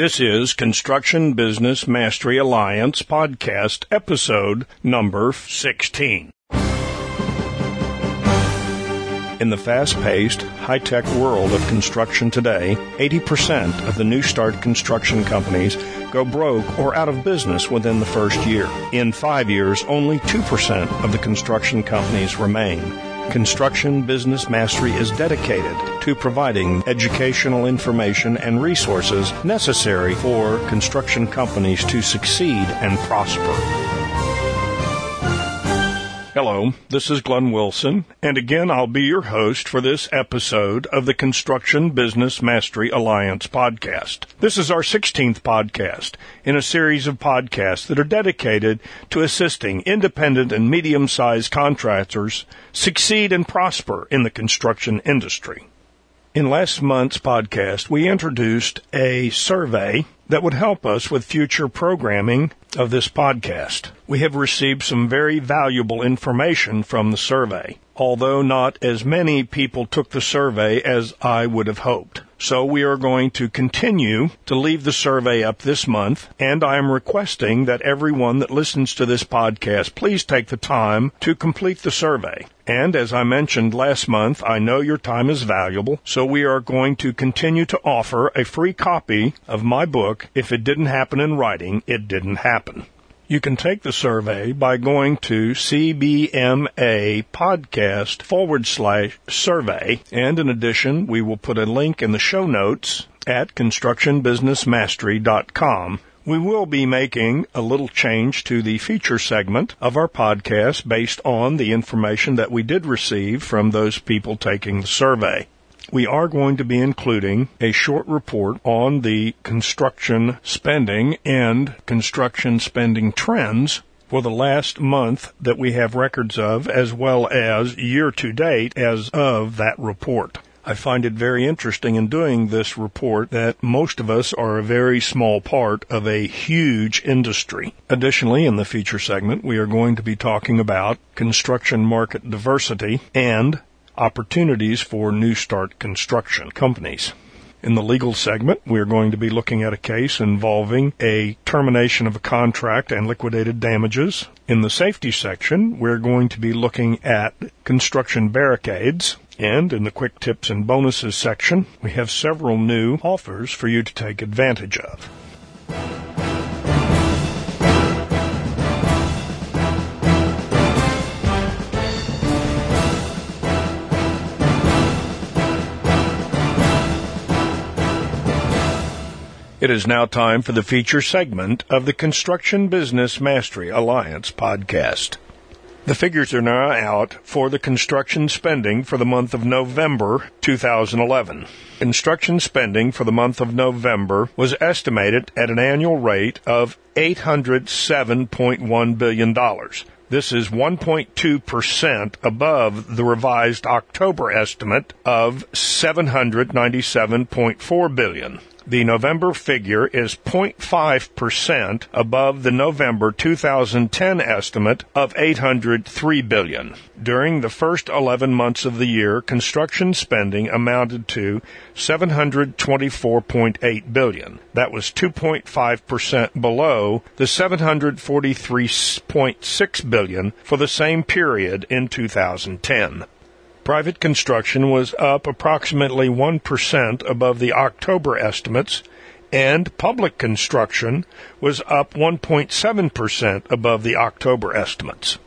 This is Construction Business Mastery Alliance podcast episode number 16. In the fast paced, high tech world of construction today, 80% of the new start construction companies go broke or out of business within the first year. In five years, only 2% of the construction companies remain. Construction Business Mastery is dedicated to providing educational information and resources necessary for construction companies to succeed and prosper. Hello, this is Glenn Wilson, and again I'll be your host for this episode of the Construction Business Mastery Alliance podcast. This is our 16th podcast in a series of podcasts that are dedicated to assisting independent and medium sized contractors succeed and prosper in the construction industry. In last month's podcast, we introduced a survey that would help us with future programming of this podcast. We have received some very valuable information from the survey, although not as many people took the survey as I would have hoped. So we are going to continue to leave the survey up this month, and I am requesting that everyone that listens to this podcast please take the time to complete the survey. And as I mentioned last month, I know your time is valuable, so we are going to continue to offer a free copy of my book, If It Didn't Happen in Writing, It Didn't Happen. You can take the survey by going to CBMA podcast forward slash survey. And in addition, we will put a link in the show notes at constructionbusinessmastery.com. We will be making a little change to the feature segment of our podcast based on the information that we did receive from those people taking the survey we are going to be including a short report on the construction spending and construction spending trends for the last month that we have records of, as well as year to date as of that report. I find it very interesting in doing this report that most of us are a very small part of a huge industry. Additionally, in the feature segment, we are going to be talking about construction market diversity and opportunities for new start construction companies. In the legal segment, we are going to be looking at a case involving a termination of a contract and liquidated damages. In the safety section, we're going to be looking at construction barricades. And in the quick tips and bonuses section, we have several new offers for you to take advantage of. It is now time for the feature segment of the Construction Business Mastery Alliance podcast. The figures are now out for the construction spending for the month of November 2011. Construction spending for the month of November was estimated at an annual rate of $807.1 billion. This is 1.2% above the revised October estimate of 797.4 billion. The November figure is 0.5% above the November 2010 estimate of 803 billion. During the first 11 months of the year, construction spending amounted to 724.8 billion. That was 2.5% below the 743.6 billion for the same period in 2010. Private construction was up approximately 1% above the October estimates, and public construction was up 1.7% above the October estimates.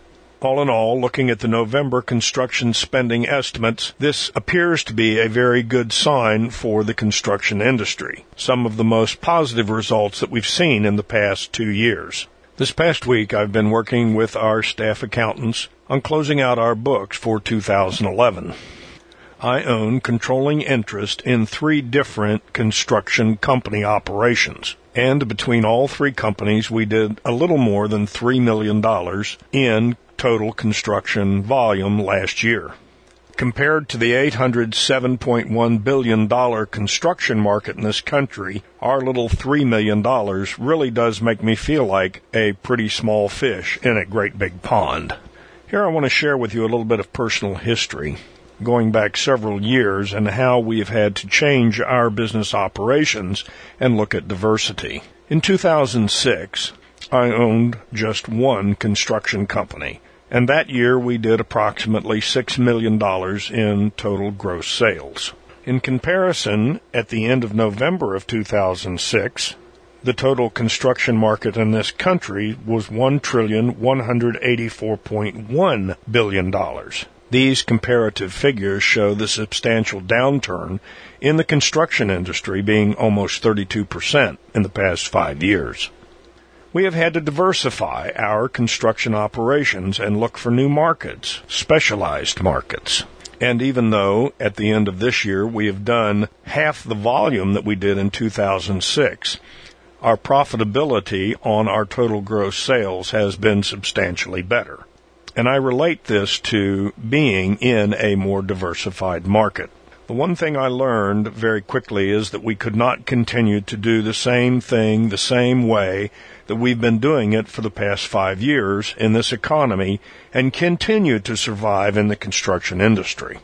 All in all, looking at the November construction spending estimates, this appears to be a very good sign for the construction industry. Some of the most positive results that we've seen in the past two years. This past week, I've been working with our staff accountants on closing out our books for 2011. I own controlling interest in three different construction company operations. And between all three companies, we did a little more than $3 million in total construction volume last year. Compared to the $807.1 billion construction market in this country, our little $3 million really does make me feel like a pretty small fish in a great big pond. Here I want to share with you a little bit of personal history. going back several years and how we have had to change our business operations and look at diversity. In 2006, I owned just one construction company, and that year we did approximately $6 million in total gross sales. In comparison, at the end of November of 2006, the total construction market in this country was $1,184.1 billion. These comparative figures show the substantial downturn in the construction industry being almost 32% in the past five years. We have had to diversify our construction operations and look for new markets, specialized markets. And even though at the end of this year we have done half the volume that we did in 2006, our profitability on our total gross sales has been substantially better. And I relate this to being in a more diversified market. The one thing I learned very quickly is that we could not continue to do the same thing the same way that we've been doing it for the past five years in this economy and continue to survive in the construction industry.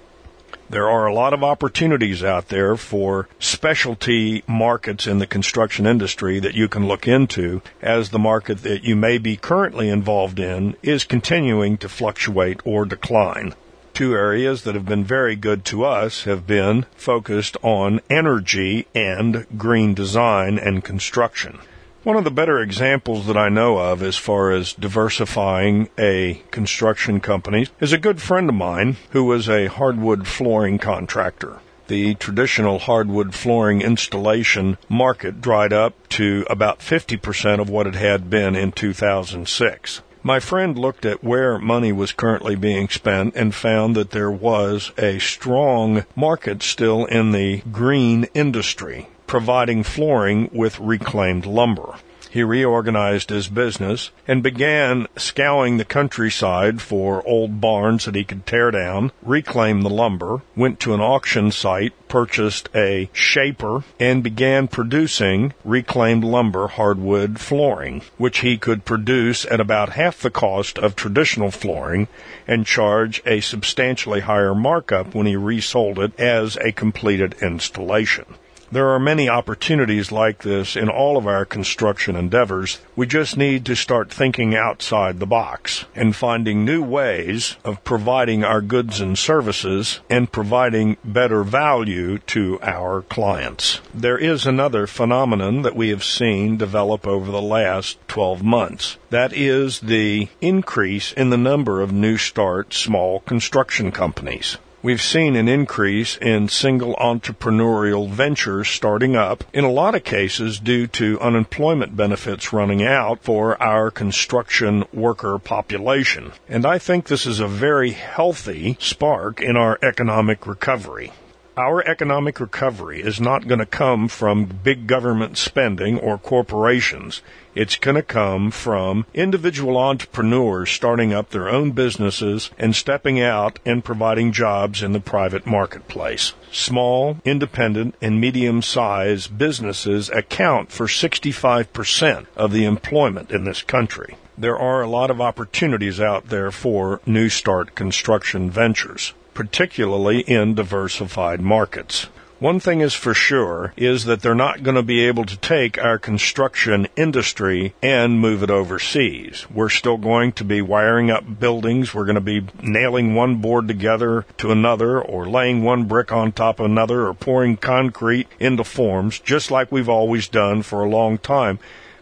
There are a lot of opportunities out there for specialty markets in the construction industry that you can look into as the market that you may be currently involved in is continuing to fluctuate or decline two areas that have been very good to us have been focused on energy and green design and construction. One of the better examples that I know of as far as diversifying a construction company is a good friend of mine who was a hardwood flooring contractor. The traditional hardwood flooring installation market dried up to about 50% of what it had been in 2006. My friend looked at where money was currently being spent and found that there was a strong market still in the green industry, providing flooring with reclaimed lumber. He reorganized his business and began scouring the countryside for old barns that he could tear down, reclaim the lumber, went to an auction site, purchased a shaper, and began producing reclaimed lumber hardwood flooring, which he could produce at about half the cost of traditional flooring and charge a substantially higher markup when he resold it as a completed installation. There are many opportunities like this in all of our construction endeavors. We just need to start thinking outside the box and finding new ways of providing our goods and services and providing better value to our clients. There is another phenomenon that we have seen develop over the last 12 months. That is the increase in the number of new start small construction companies. We've seen an increase in single entrepreneurial ventures starting up, in a lot of cases due to unemployment benefits running out for our construction worker population. And I think this is a very healthy spark in our economic recovery our economic recovery is not going to come from big government spending or corporations. It's going to come from individual entrepreneurs starting up their own businesses and stepping out and providing jobs in the private marketplace. Small, independent, and medium sized businesses account for 65% of the employment in this country there are a lot of opportunities out there for new start construction ventures particularly in diversified markets. One thing is for sure is that they're not going to be able to take our construction industry and move it overseas. We're still going to be wiring up buildings. We're going to be nailing one board together to another or laying one brick on top of another or pouring concrete into forms just like we've always done for a long time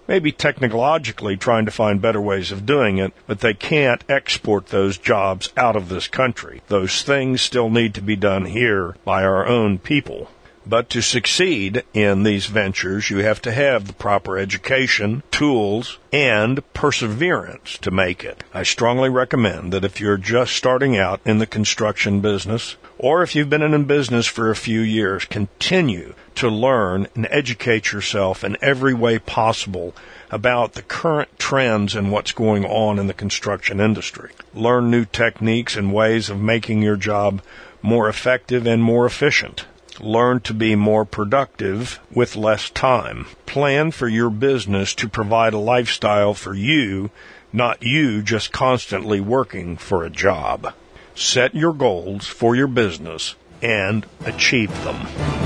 maybe technologically trying to find better ways of doing it, but they can't export those jobs out of this country. Those things still need to be done here by our own people. But to succeed in these ventures, you have to have the proper education, tools, and perseverance to make it. I strongly recommend that if you're just starting out in the construction business, or if you've been in business for a few years, continue to learn and educate yourself in every way possible about the current trends and what's going on in the construction industry. Learn new techniques and ways of making your job more effective and more efficient. Learn to be more productive with less time. Plan for your business to provide a lifestyle for you, not you just constantly working for a job. set your goals for your business and achieve them.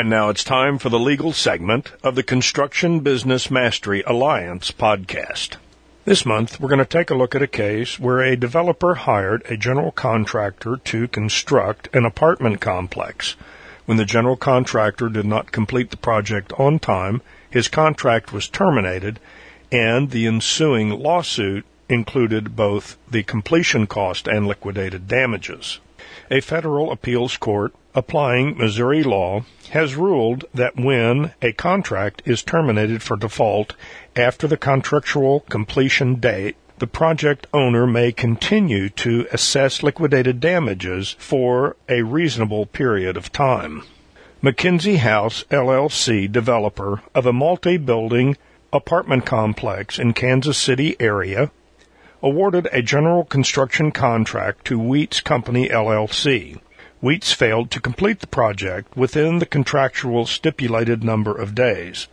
And now it's time for the legal segment of the Construction Business Mastery Alliance podcast. This month, we're going to take a look at a case where a developer hired a general contractor to construct an apartment complex. When the general contractor did not complete the project on time, his contract was terminated, and the ensuing lawsuit included both the completion cost and liquidated damages. A federal appeals court applying Missouri law has ruled that when a contract is terminated for default after the contractual completion date, the project owner may continue to assess liquidated damages for a reasonable period of time. McKenzie House LLC, developer of a multi-building apartment complex in Kansas City area, awarded a general construction contract to Wheats Company LLC. Wheats failed to complete the project within the contractual stipulated number of days.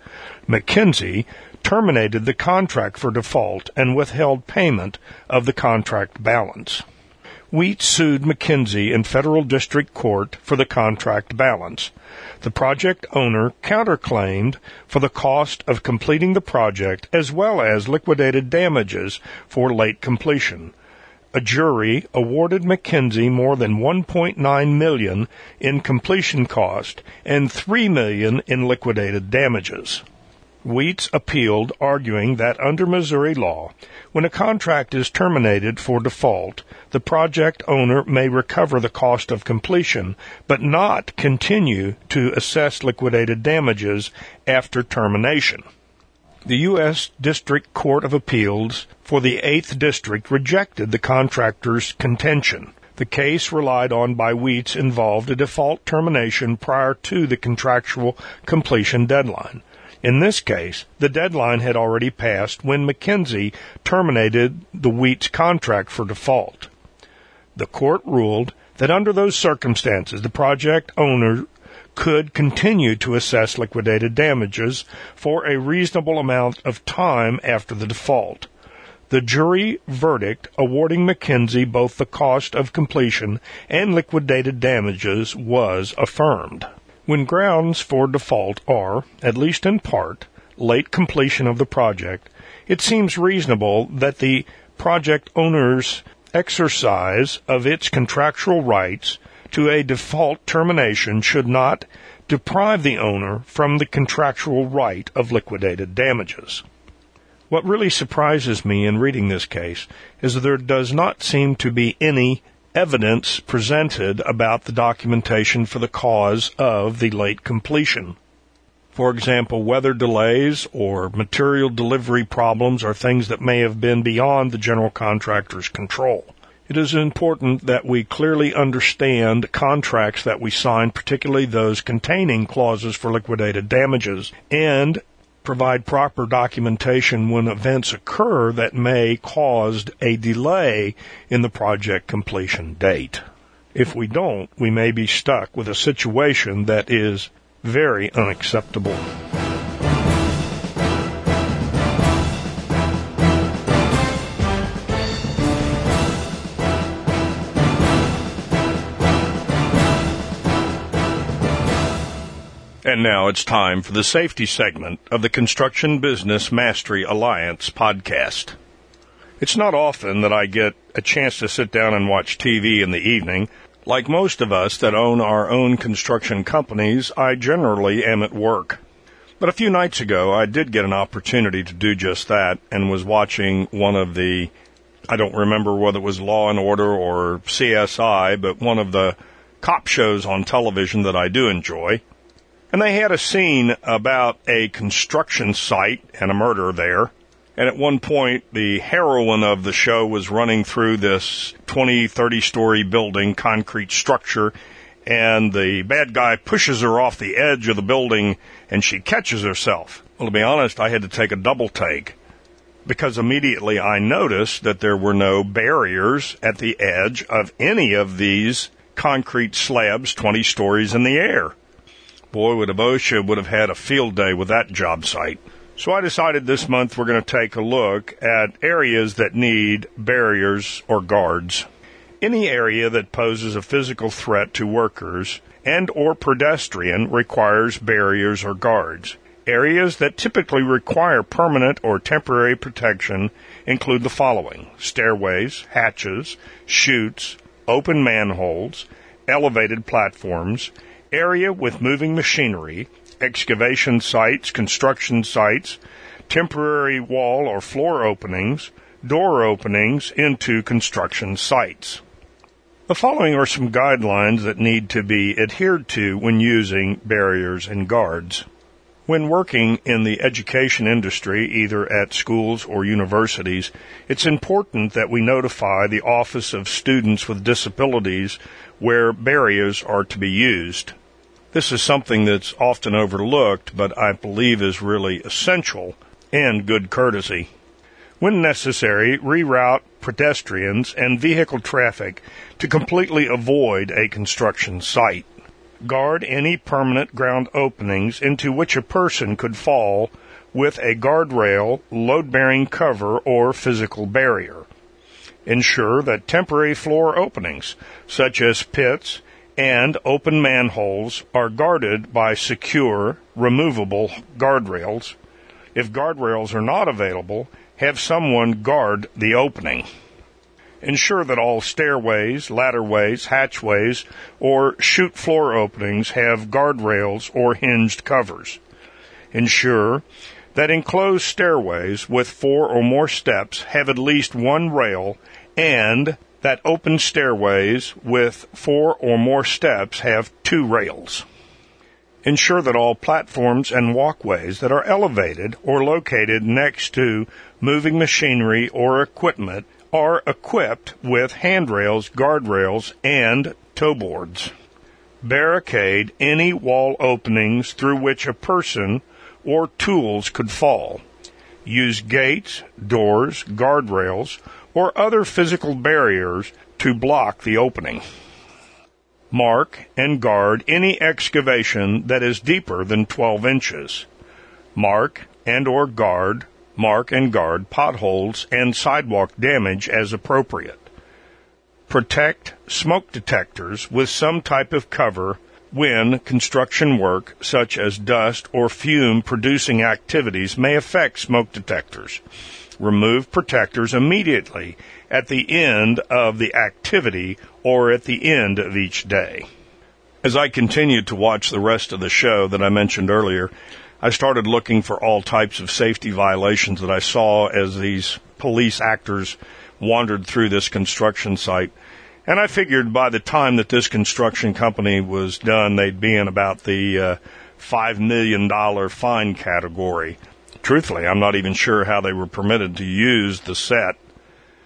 McKenzie terminated the contract for default and withheld payment of the contract balance. Wheat sued McKenzie in federal district court for the contract balance. The project owner counterclaimed for the cost of completing the project as well as liquidated damages for late completion a jury awarded McKenzie more than 1.9 million in completion cost and 3 million in liquidated damages. Wheats appealed, arguing that under Missouri law, when a contract is terminated for default, the project owner may recover the cost of completion, but not continue to assess liquidated damages after termination. The U.S. District Court of Appeals for the 8th District rejected the contractor's contention. The case relied on by Wheats involved a default termination prior to the contractual completion deadline. In this case, the deadline had already passed when McKenzie terminated the Wheats contract for default. The court ruled that under those circumstances, the project owner could continue to assess liquidated damages for a reasonable amount of time after the default. The jury verdict awarding McKenzie both the cost of completion and liquidated damages was affirmed. When grounds for default are, at least in part, late completion of the project, it seems reasonable that the project owner's exercise of its contractual rights to a default termination should not deprive the owner from the contractual right of liquidated damages. What really surprises me in reading this case is that there does not seem to be any evidence presented about the documentation for the cause of the late completion. For example, weather delays or material delivery problems are things that may have been beyond the general contractor's control. It is important that we clearly understand contracts that we sign, particularly those containing clauses for liquidated damages, and provide proper documentation when events occur that may cause a delay in the project completion date. If we don't, we may be stuck with a situation that is very unacceptable. And now it's time for the safety segment of the Construction Business Mastery Alliance podcast. It's not often that I get a chance to sit down and watch TV in the evening. Like most of us that own our own construction companies, I generally am at work. But a few nights ago, I did get an opportunity to do just that and was watching one of the, I don't remember whether it was Law and Order or CSI, but one of the cop shows on television that I do enjoy. And they had a scene about a construction site and a murder there. And at one point, the heroine of the show was running through this 20, 30 story building, concrete structure, and the bad guy pushes her off the edge of the building and she catches herself. Well, to be honest, I had to take a double take because immediately I noticed that there were no barriers at the edge of any of these concrete slabs 20 stories in the air. Boy, would OSHA would have had a field day with that job site. So I decided this month we're going to take a look at areas that need barriers or guards. Any area that poses a physical threat to workers and or pedestrian requires barriers or guards. Areas that typically require permanent or temporary protection include the following stairways, hatches, chutes, open manholes, elevated platforms, area with moving machinery, excavation sites, construction sites, temporary wall or floor openings, door openings into construction sites. The following are some guidelines that need to be adhered to when using barriers and guards. When working in the education industry, either at schools or universities, it's important that we notify the Office of Students with Disabilities where barriers are to be used. This is something that's often overlooked, but I believe is really essential and good courtesy. When necessary, reroute pedestrians and vehicle traffic to completely avoid a construction site. Guard any permanent ground openings into which a person could fall with a guardrail, load bearing cover, or physical barrier. Ensure that temporary floor openings, such as pits and open manholes, are guarded by secure, removable guardrails. If guardrails are not available, have someone guard the opening. Ensure that all stairways, ladderways, hatchways, or chute floor openings have guardrails or hinged covers. Ensure that enclosed stairways with four or more steps have at least one rail and that open stairways with four or more steps have two rails. Ensure that all platforms and walkways that are elevated or located next to moving machinery or equipment are equipped with handrails, guardrails, and toe boards. Barricade any wall openings through which a person or tools could fall. Use gates, doors, guardrails, or other physical barriers to block the opening. Mark and guard any excavation that is deeper than 12 inches. Mark and or guard mark and guard potholes and sidewalk damage as appropriate. Protect smoke detectors with some type of cover when construction work, such as dust or fume producing activities, may affect smoke detectors. Remove protectors immediately at the end of the activity or at the end of each day. As I continued to watch the rest of the show that I mentioned earlier, I started looking for all types of safety violations that I saw as these police actors wandered through this construction site. And I figured by the time that this construction company was done, they'd be in about the uh, $5 million fine category. Truthfully, I'm not even sure how they were permitted to use the set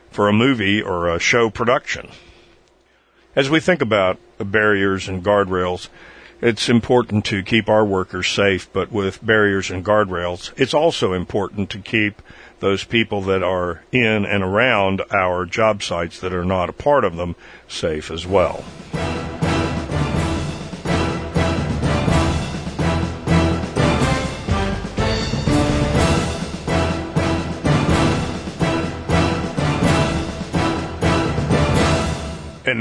for a movie or a show production. As we think about barriers and guardrails, it's important to keep our workers safe, but with barriers and guardrails, it's also important to keep those people that are in and around our job sites that are not a part of them safe as well.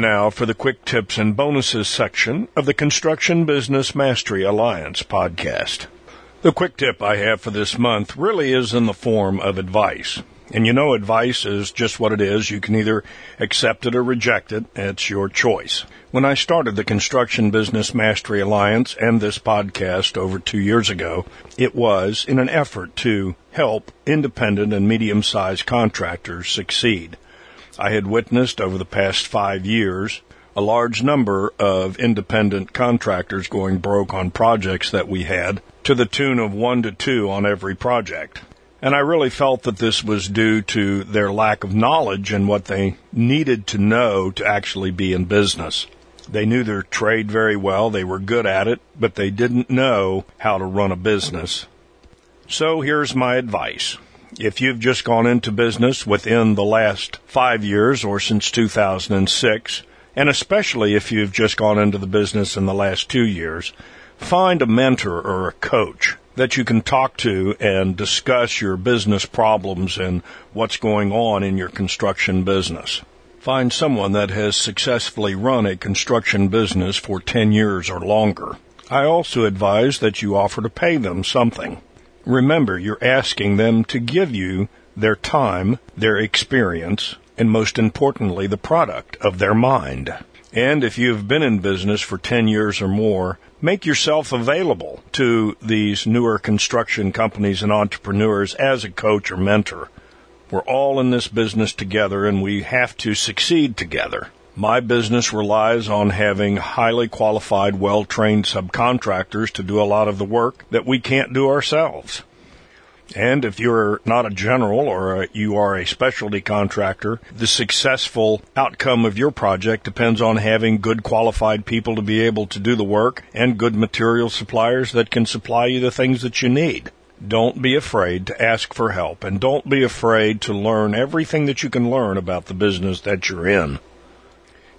Now for the quick tips and bonuses section of the Construction Business Mastery Alliance podcast. The quick tip I have for this month really is in the form of advice. And you know, advice is just what it is. You can either accept it or reject it. It's your choice. When I started the Construction Business Mastery Alliance and this podcast over two years ago, it was in an effort to help independent and medium sized contractors succeed. I had witnessed over the past five years a large number of independent contractors going broke on projects that we had to the tune of one to two on every project. And I really felt that this was due to their lack of knowledge and what they needed to know to actually be in business. They knew their trade very well, they were good at it, but they didn't know how to run a business. So here's my advice. If you've just gone into business within the last five years or since 2006, And especially if you've just gone into the business in the last two years, find a mentor or a coach that you can talk to and discuss your business problems and what's going on in your construction business. Find someone that has successfully run a construction business for 10 years or longer. I also advise that you offer to pay them something. Remember, you're asking them to give you their time, their experience, and most importantly, the product of their mind. And if you've been in business for 10 years or more, make yourself available to these newer construction companies and entrepreneurs as a coach or mentor. We're all in this business together and we have to succeed together. My business relies on having highly qualified, well-trained subcontractors to do a lot of the work that we can't do ourselves. And if you're not a general or a, you are a specialty contractor, the successful outcome of your project depends on having good qualified people to be able to do the work and good material suppliers that can supply you the things that you need. Don't be afraid to ask for help and don't be afraid to learn everything that you can learn about the business that you're in.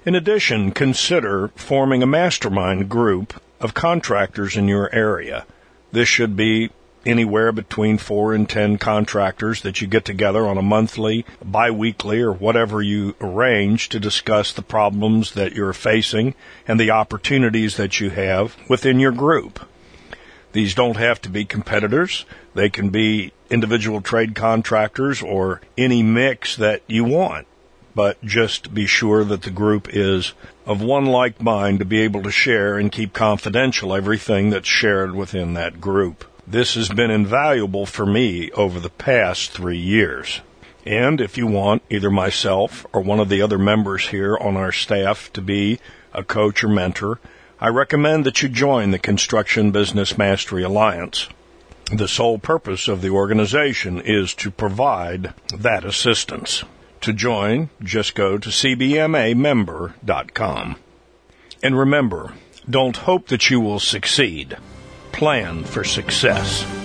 In addition, consider forming a mastermind group of contractors in your area. This should be anywhere between four and ten contractors that you get together on a monthly, biweekly, or whatever you arrange to discuss the problems that you're facing and the opportunities that you have within your group. These don't have to be competitors. They can be individual trade contractors or any mix that you want. But just be sure that the group is of one like mind to be able to share and keep confidential everything that's shared within that group. This has been invaluable for me over the past three years. And if you want either myself or one of the other members here on our staff to be a coach or mentor, I recommend that you join the Construction Business Mastery Alliance. The sole purpose of the organization is to provide that assistance. To join, just go to cbmamember.com. And remember, don't hope that you will succeed plan for success.